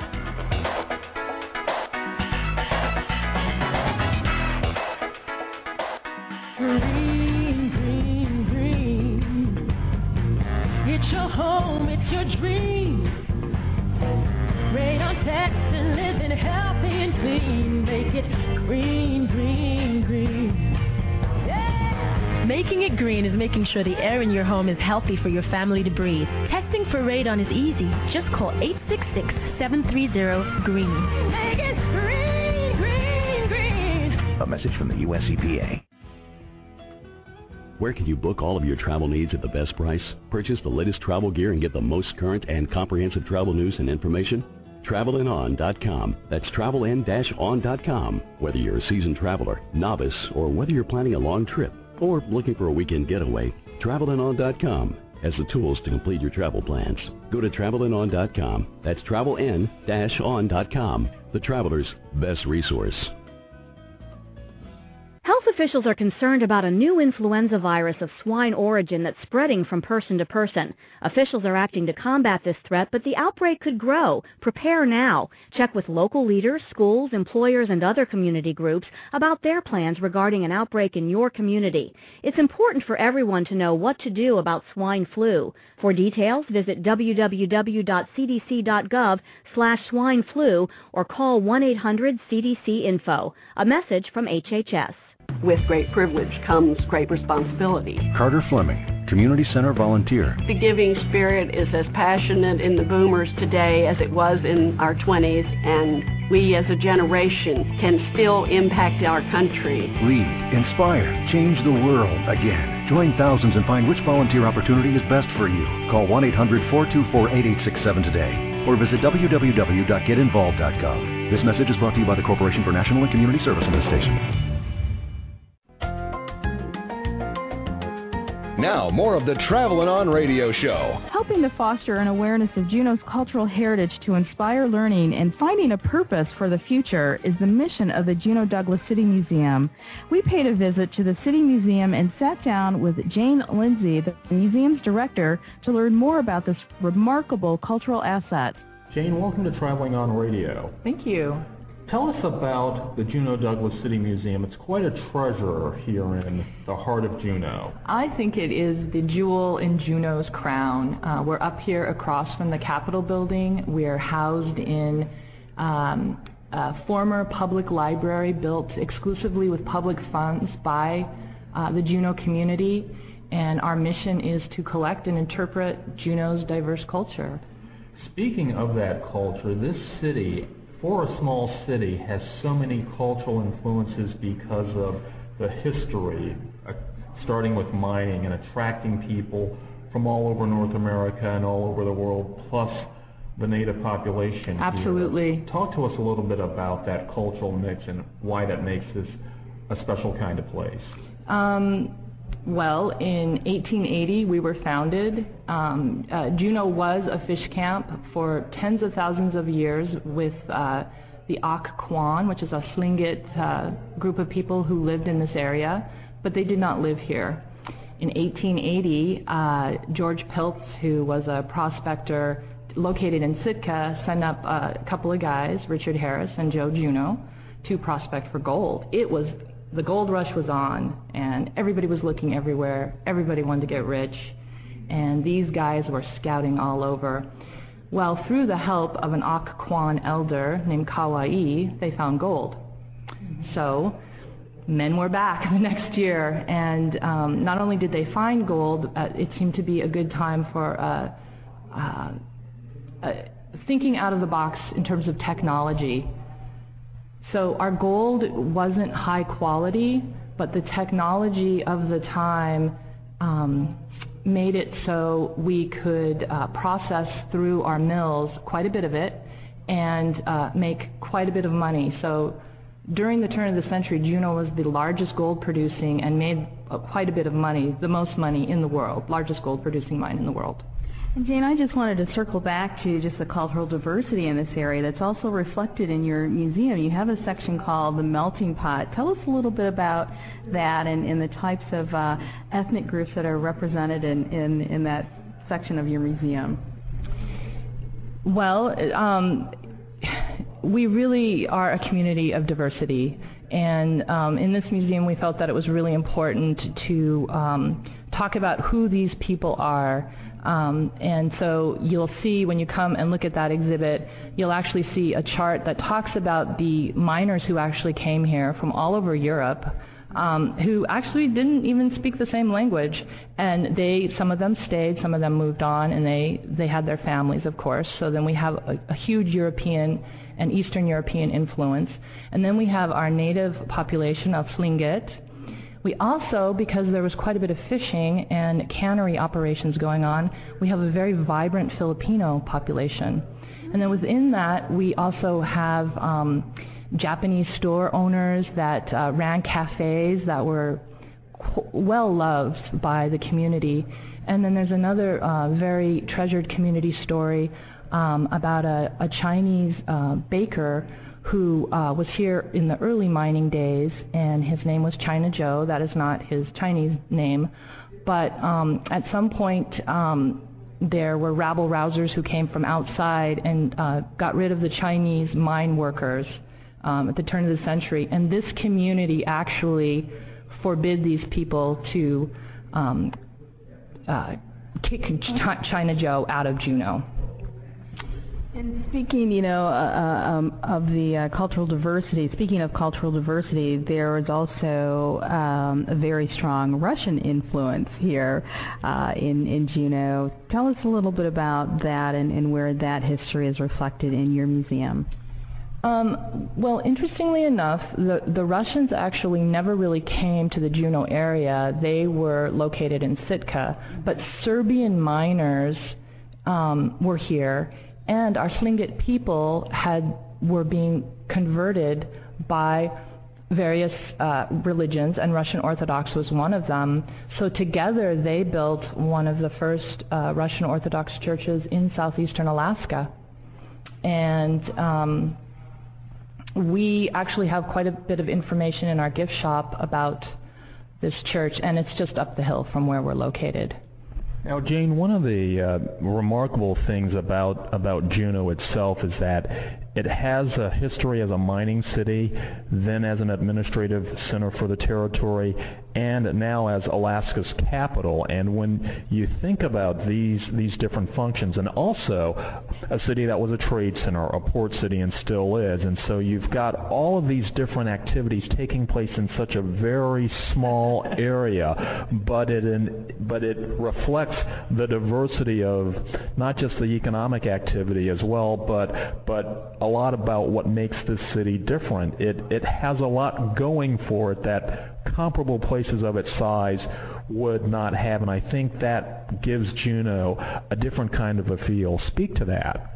Making it green is making sure the air in your home is healthy for your family to breathe. Testing for radon is easy. Just call 866-730-GREEN. Make it green, green, green. A message from the U.S. EPA. Where can you book all of your travel needs at the best price? Purchase the latest travel gear and get the most current and comprehensive travel news and information? TravelinOn.com. That's travelin-on.com. Whether you're a seasoned traveler, novice, or whether you're planning a long trip or looking for a weekend getaway, TravelInOn.com has the tools to complete your travel plans. Go to TravelInOn.com. That's travelin-on.com. The traveler's best resource. Health officials are concerned about a new influenza virus of swine origin that's spreading from person to person. Officials are acting to combat this threat, but the outbreak could grow. Prepare now. Check with local leaders, schools, employers, and other community groups about their plans regarding an outbreak in your community. It's important for everyone to know what to do about swine flu. For details, visit www.cdc.gov slash swine flu or call 1-800-CDC-INFO. A message from HHS. With great privilege comes great responsibility. Carter Fleming, Community Center volunteer. The giving spirit is as passionate in the boomers today as it was in our 20s, and we as a generation can still impact our country. Lead, inspire, change the world again. Join thousands and find which volunteer opportunity is best for you. Call 1 800 424 8867 today or visit www.getinvolved.gov. This message is brought to you by the Corporation for National and Community Service on this station. Now, more of the Traveling On Radio Show. Helping to foster an awareness of Juneau's cultural heritage to inspire learning and finding a purpose for the future is the mission of the Juneau Douglas City Museum. We paid a visit to the City Museum and sat down with Jane Lindsay, the museum's director, to learn more about this remarkable cultural asset. Jane, welcome to Traveling on Radio. Thank you. Tell us about the Juneau Douglas City Museum. It's quite a treasure here in the heart of Juneau. I think it is the jewel in Juneau's crown. Uh, we're up here across from the Capitol building. We're housed in um, a former public library built exclusively with public funds by uh, the Juneau community, and our mission is to collect and interpret Juneau's diverse culture. Speaking of that culture, this city, for a small city, has so many cultural influences because of the history, uh, starting with mining and attracting people from all over North America and all over the world, plus the native population. here. Absolutely. Talk to us a little bit about that cultural mix and why that makes this a special kind of place. Um, well, in 1880, we were founded. Um, uh, Juneau was a fish camp for tens of thousands of years with uh, the Auk Kwáan, which is a Tlingit uh, group of people who lived in this area, but they did not live here. In 1880, uh, George Pilz, who was a prospector located in Sitka, sent up a couple of guys, Richard Harris and Joe Juneau, to prospect for gold. It was the gold rush was on, and everybody was looking everywhere. Everybody wanted to get rich, and these guys were scouting all over. Well, through the help of an Auk Kwáan elder named Kowee, they found gold. So, men were back *laughs* the next year, and um, not only did they find gold, uh, it seemed to be a good time for uh, uh, uh, thinking out of the box in terms of technology. So our gold wasn't high quality, but the technology of the time um, made it so we could uh, process through our mills quite a bit of it and uh, make quite a bit of money. So during the turn of the century, Juneau was the largest gold producing and made uh, quite a bit of money, the most money in the world, largest gold producing mine in the world. Jane, I just wanted to circle back to just the cultural diversity in this area that's also reflected in your museum. You have a section called the Melting Pot. Tell us a little bit about that and, and the types of uh, ethnic groups that are represented in, in, in that section of your museum. Well, um, we really are a community of diversity. And um, in this museum, we felt that it was really important to um, talk about who these people are. Um, and so you'll see when you come and look at that exhibit, you'll actually see a chart that talks about the miners who actually came here from all over Europe. Um, who actually didn't even speak the same language, and they some of them stayed, some of them moved on, and they they had their families, of course. So then we have a, a huge European and Eastern European influence, and then we have our native population of Tlingit, we also, because there was quite a bit of fishing and cannery operations going on, we have a very vibrant Filipino population. And then within that, we also have um, Japanese store owners that uh, ran cafes that were qu- well loved by the community. And then there's another uh, very treasured community story um, about a, a Chinese uh, baker who uh, was here in the early mining days, and his name was China Joe. That is not his Chinese name. But um, at some point, um, there were rabble rousers who came from outside and uh, got rid of the Chinese mine workers um, at the turn of the century. And this community actually forbid these people to um, uh, kick Ch- China Joe out of Juneau. And speaking, you know, uh, uh, um, of the uh, cultural diversity, speaking of cultural diversity, there is also um, a very strong Russian influence here uh, in, in Juneau. Tell us a little bit about that and, and where that history is reflected in your museum. Um, well, interestingly enough, the, the Russians actually never really came to the Juneau area. They were located in Sitka, but Serbian miners um, were here and our Tlingit people had were being converted by various uh, religions, and Russian Orthodox was one of them. So together they built one of the first uh, Russian Orthodox churches in southeastern Alaska, and um, we actually have quite a bit of information in our gift shop about this church, and it's just up the hill from where we're located. Now, Jane, one of the uh, remarkable things about about Juneau itself is that it has a history as a mining city, then as an administrative center for the territory, and now as Alaska's capital. And when you think about these these different functions, and also a city that was a trade center, a port city, and still is, and so you've got all of these different activities taking place in such a very small area, but it in, but it reflects the diversity of not just the economic activity as well, but but a lot about what makes this city different. It it has a lot going for it that comparable places of its size would not have, and I think that gives Juneau a different kind of a feel. Speak to that.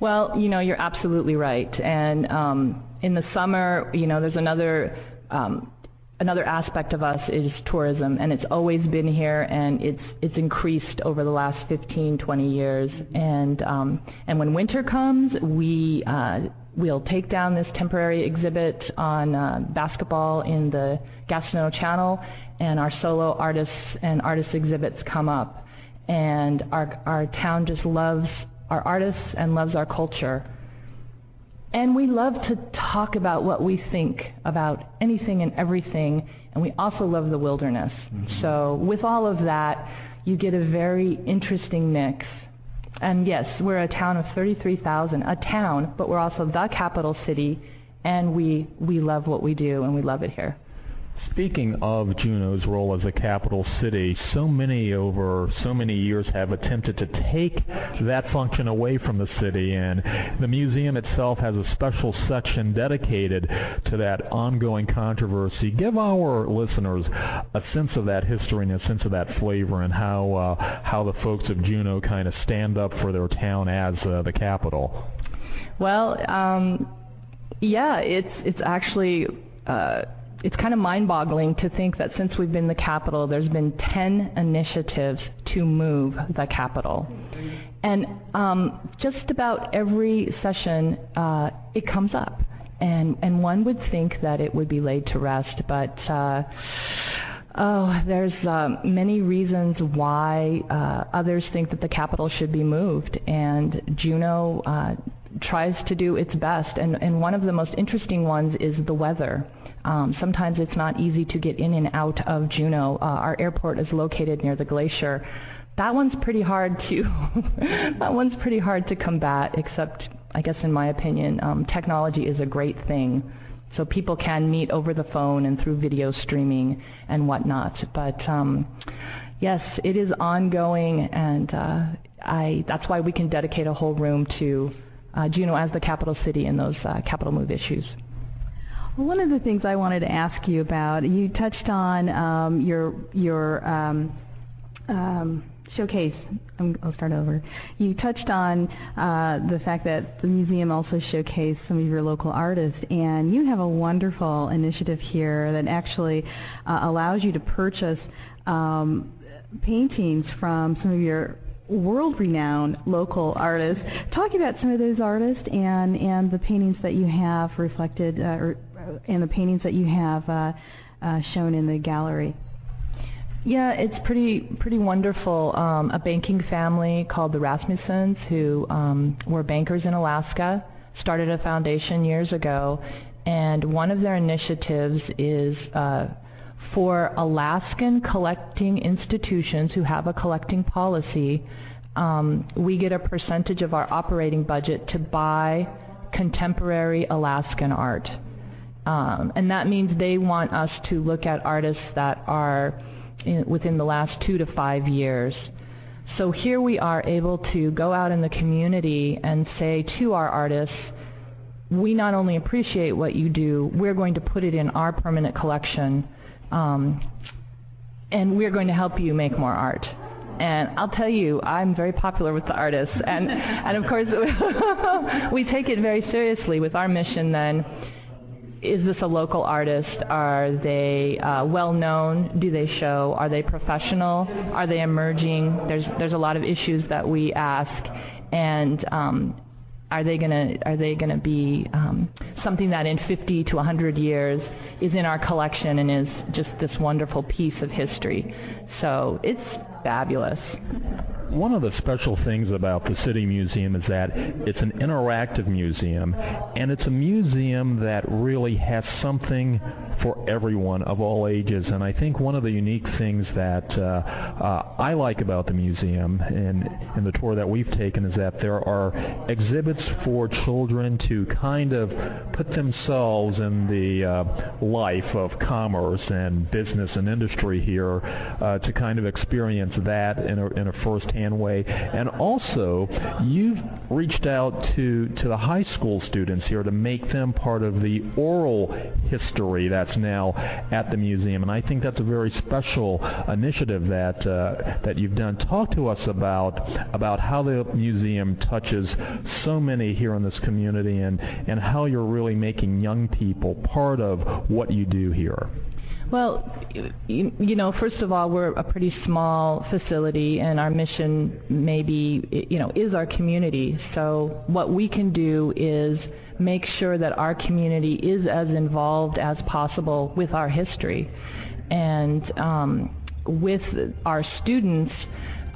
Well, you know, you're absolutely right. And um, in the summer, you know, there's another um, another aspect of us is tourism, and it's always been here, and it's it's increased over the last 15, 20 years. And um, and when winter comes, we uh, we'll take down this temporary exhibit on uh, basketball in the Gastineau Channel, and our solo artists and artist exhibits come up, and our our town just loves our artists and loves our culture. And we love to talk about what we think about anything and everything, and we also love the wilderness. Mm-hmm. So, with all of that, you get a very interesting mix. And yes, we're a town of 33,000, a town, but we're also the capital city, and we, we love what we do and we love it here. Speaking of Juneau's role as a capital city, so many over so many years have attempted to take that function away from the city, and the museum itself has a special section dedicated to that ongoing controversy. Give our listeners a sense of that history and a sense of that flavor, and how uh, how the folks of Juneau kind of stand up for their town as uh, the capital. Well, um, yeah, it's it's actually. Uh, it's kind of mind-boggling to think that since we've been the capital, there's been 10 initiatives to move the capital. And um, just about every session, uh, it comes up. And, and one would think that it would be laid to rest, but uh, oh, there's uh, many reasons why uh, others think that the capital should be moved. And Juneau uh, tries to do its best. And, and one of the most interesting ones is the weather. Um, sometimes it's not easy to get in and out of Juneau. Uh, our airport is located near the glacier. That one's pretty hard to *laughs* that one's pretty hard to combat. Except, I guess, in my opinion, um, technology is a great thing. So people can meet over the phone and through video streaming and whatnot. But um, yes, it is ongoing, and uh, I that's why we can dedicate a whole room to uh, Juneau as the capital city and those uh, capital move issues. Well, one of the things I wanted to ask you about, you touched on um, your your um, um, showcase. I'm, I'll start over. You touched on uh, the fact that the museum also showcased some of your local artists, and you have a wonderful initiative here that actually uh, allows you to purchase um, paintings from some of your world-renowned local artists. Talk about some of those artists and and the paintings that you have reflected, uh, or, and the paintings that you have uh, uh, shown in the gallery. Yeah, it's pretty pretty wonderful. Um, a banking family called the Rasmusons, who um, were bankers in Alaska, started a foundation years ago, and one of their initiatives is uh, for Alaskan collecting institutions who have a collecting policy. Um, we get a percentage of our operating budget to buy contemporary Alaskan art. Um, and that means they want us to look at artists that are in, within the last two to five years. So here we are able to go out in the community and say to our artists, we not only appreciate what you do, we're going to put it in our permanent collection, um, and we're going to help you make more art. And I'll tell you, I'm very popular with the artists, and and of course *laughs* we take it very seriously with our mission. Then is this a local artist? Are they uh, well known? Do they show? Are they professional? Are they emerging? There's there's a lot of issues that we ask, and um, are they gonna are they gonna be um, something that in 50 to 100 years is in our collection and is just this wonderful piece of history? So it's fabulous. One of the special things about the City Museum is that it's an interactive museum, and it's a museum that really has something for everyone of all ages. And I think one of the unique things that uh, uh, I like about the museum and, and the tour that we've taken is that there are exhibits for children to kind of put themselves in the uh, life of commerce and business and industry here uh, to kind of experience that in a, in a first-hand way. And also, you've reached out to, to the high school students here to make them part of the oral history that's now at the museum. And I think that's a very special initiative that uh, that you've done. Talk to us about about how the museum touches so many here in this community and, and how you're really making young people part of what you do here. Well, you, you know, first of all, we're a pretty small facility, and our mission maybe, you know, is our community. So what we can do is make sure that our community is as involved as possible with our history, and um, with our students.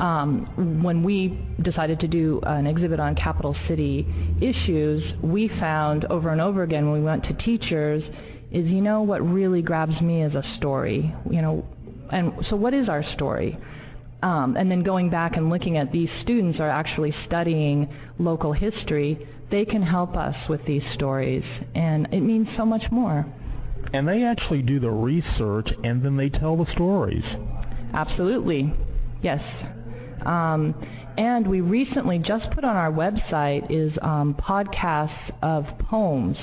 Um, when we decided to do an exhibit on capital city issues, we found over and over again when we went to teachers is you know what really grabs me is a story you know and so what is our story um, and then going back and looking at these students are actually studying local history they can help us with these stories and it means so much more And they actually do the research and then they tell the stories. Absolutely. Yes. Um, and we recently just put on our website is um, podcasts of poems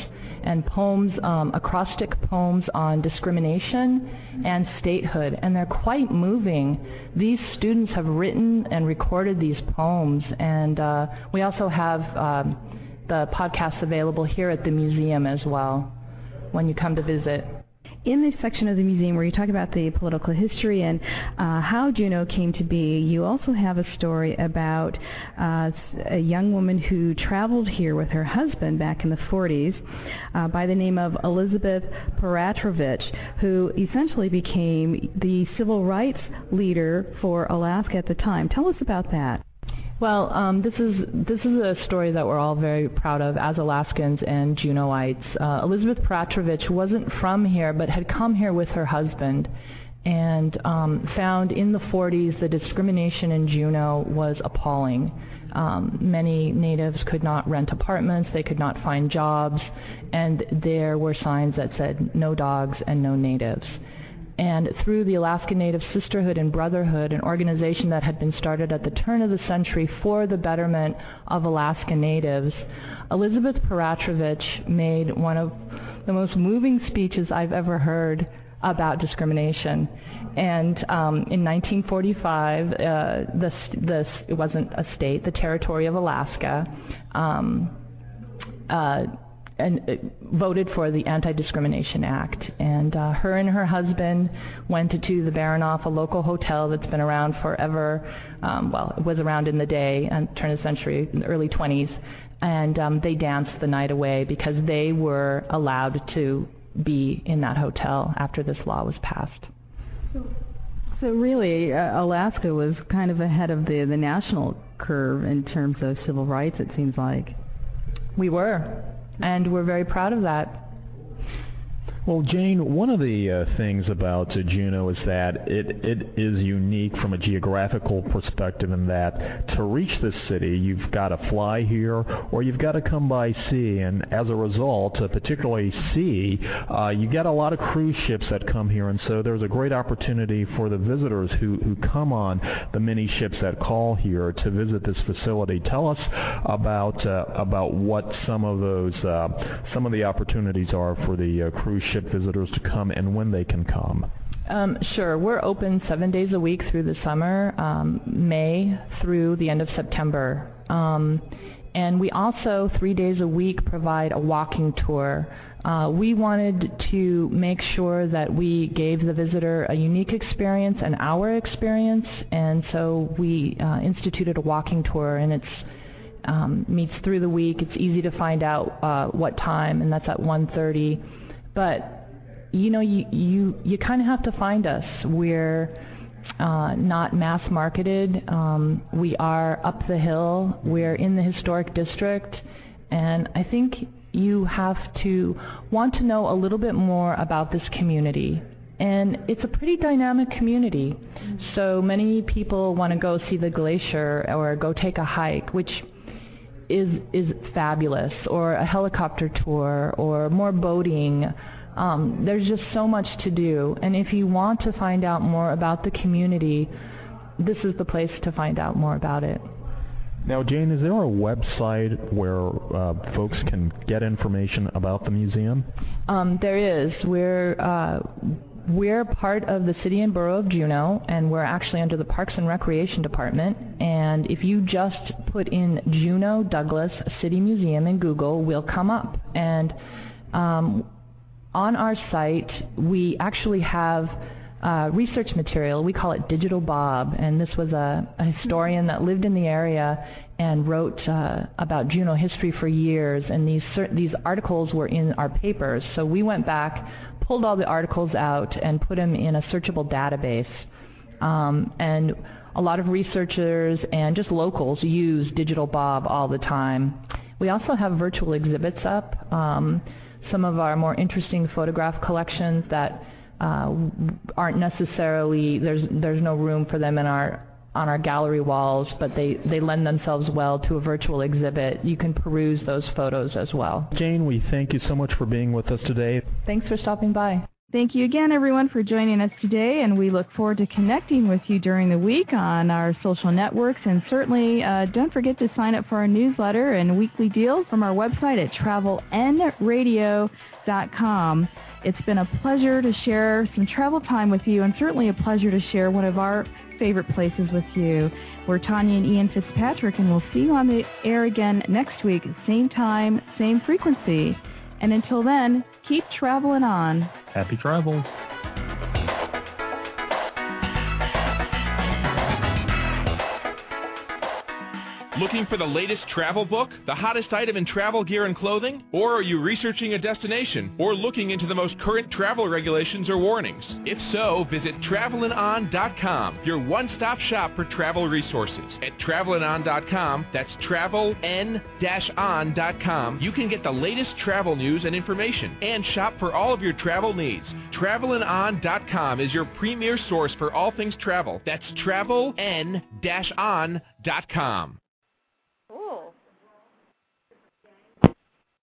and poems, um, acrostic poems on discrimination and statehood, and they're quite moving. These students have written and recorded these poems, and uh, we also have um, the podcasts available here at the museum as well when you come to visit in this section of the museum where you talk about the political history and uh, how Juneau came to be, you also have a story about uh, a young woman who traveled here with her husband back in the 40s uh, by the name of Elizabeth Peratrovich, who essentially became the civil rights leader for Alaska at the time. Tell us about that. Well, um, this is this is a story that we're all very proud of as Alaskans and Juneauites. Uh, Elizabeth Peratrovich wasn't from here, but had come here with her husband, and um, found in the 40s the discrimination in Juneau was appalling. Um, many natives could not rent apartments, they could not find jobs, and there were signs that said no dogs and no natives and through the Alaska Native Sisterhood and Brotherhood, an organization that had been started at the turn of the century for the betterment of Alaska Natives, Elizabeth Peratrovich made one of the most moving speeches I've ever heard about discrimination. And um, in 1945, uh, the, the, it wasn't a state, the territory of Alaska, um, uh, and uh, voted for the Anti-Discrimination Act. And uh, her and her husband went to the Baranof, a local hotel that's been around forever. Um, well, it was around in the day, and turn of the century, in the early 20s, and um, they danced the night away because they were allowed to be in that hotel after this law was passed. So really, uh, Alaska was kind of ahead of the the national curve in terms of civil rights. It seems like we were and we're very proud of that. Well, Jane, one of the uh, things about uh, Juneau is that it, it is unique from a geographical perspective in that to reach this city, you've got to fly here or you've got to come by sea. And as a result, uh, particularly sea, uh, you get a lot of cruise ships that come here. And so there's a great opportunity for the visitors who, who come on the many ships that call here to visit this facility. Tell us about uh, about what some of those uh, some of the opportunities are for the uh, cruise visitors to come and when they can come. Um, sure. We're open seven days a week through the summer, um, May through the end of September. Um, and we also, three days a week, provide a walking tour. Uh, we wanted to make sure that we gave the visitor a unique experience, an hour experience, and so we uh, instituted a walking tour, and it's um, meets through the week. It's easy to find out uh, what time, and that's at 1:30 but you know you you you kind of have to find us. We're uh, not mass marketed um, we are up the hill. We're in the historic district. And i think you have to want to know a little bit more about this community. And it's a pretty dynamic community. So many people want to go see the glacier or go take a hike which is is fabulous, or a helicopter tour, or more boating. Um, there's just so much to do, and if you want to find out more about the community, this is the place to find out more about it. Now, Jane, is there a website where uh, folks can get information about the museum? Um, there is. We're uh, we're part of the City and Borough of Juneau, and we're actually under the Parks and Recreation Department. And if you just put in Juneau Douglas City Museum in Google, we'll come up. And um, on our site, we actually have uh, research material. We call it Digital Bob, and this was a, a historian that lived in the area and wrote uh, about Juneau history for years. And these these articles were in our papers, so we went back, pulled all the articles out, and put them in a searchable database. Um, and a lot of researchers and just locals use Digital Bob all the time. We also have virtual exhibits up. Um, some of our more interesting photograph collections that uh, aren't necessarily there's there's no room for them in our on our gallery walls, but they, they lend themselves well to a virtual exhibit. You can peruse those photos as well. Jane, we thank you so much for being with us today. Thanks for stopping by. Thank you again, everyone, for joining us today, and we look forward to connecting with you during the week on our social networks. And certainly, uh, don't forget to sign up for our newsletter and weekly deals from our website at travelnradio.com. It's been a pleasure to share some travel time with you, and certainly a pleasure to share one of our favorite places with you. We're Tanya and Ian Fitzpatrick, and we'll see you on the air again next week, same time, same frequency. And until then, keep traveling on. Happy travels. Looking for the latest travel book, the hottest item in travel gear and clothing? Or are you researching a destination or looking into the most current travel regulations or warnings? If so, visit travelingon.com, your one-stop shop for travel resources. At travelingon.com, that's traveln-on.com, you can get the latest travel news and information and shop for all of your travel needs. Travelingon.com is your premier source for all things travel. That's traveln-on.com.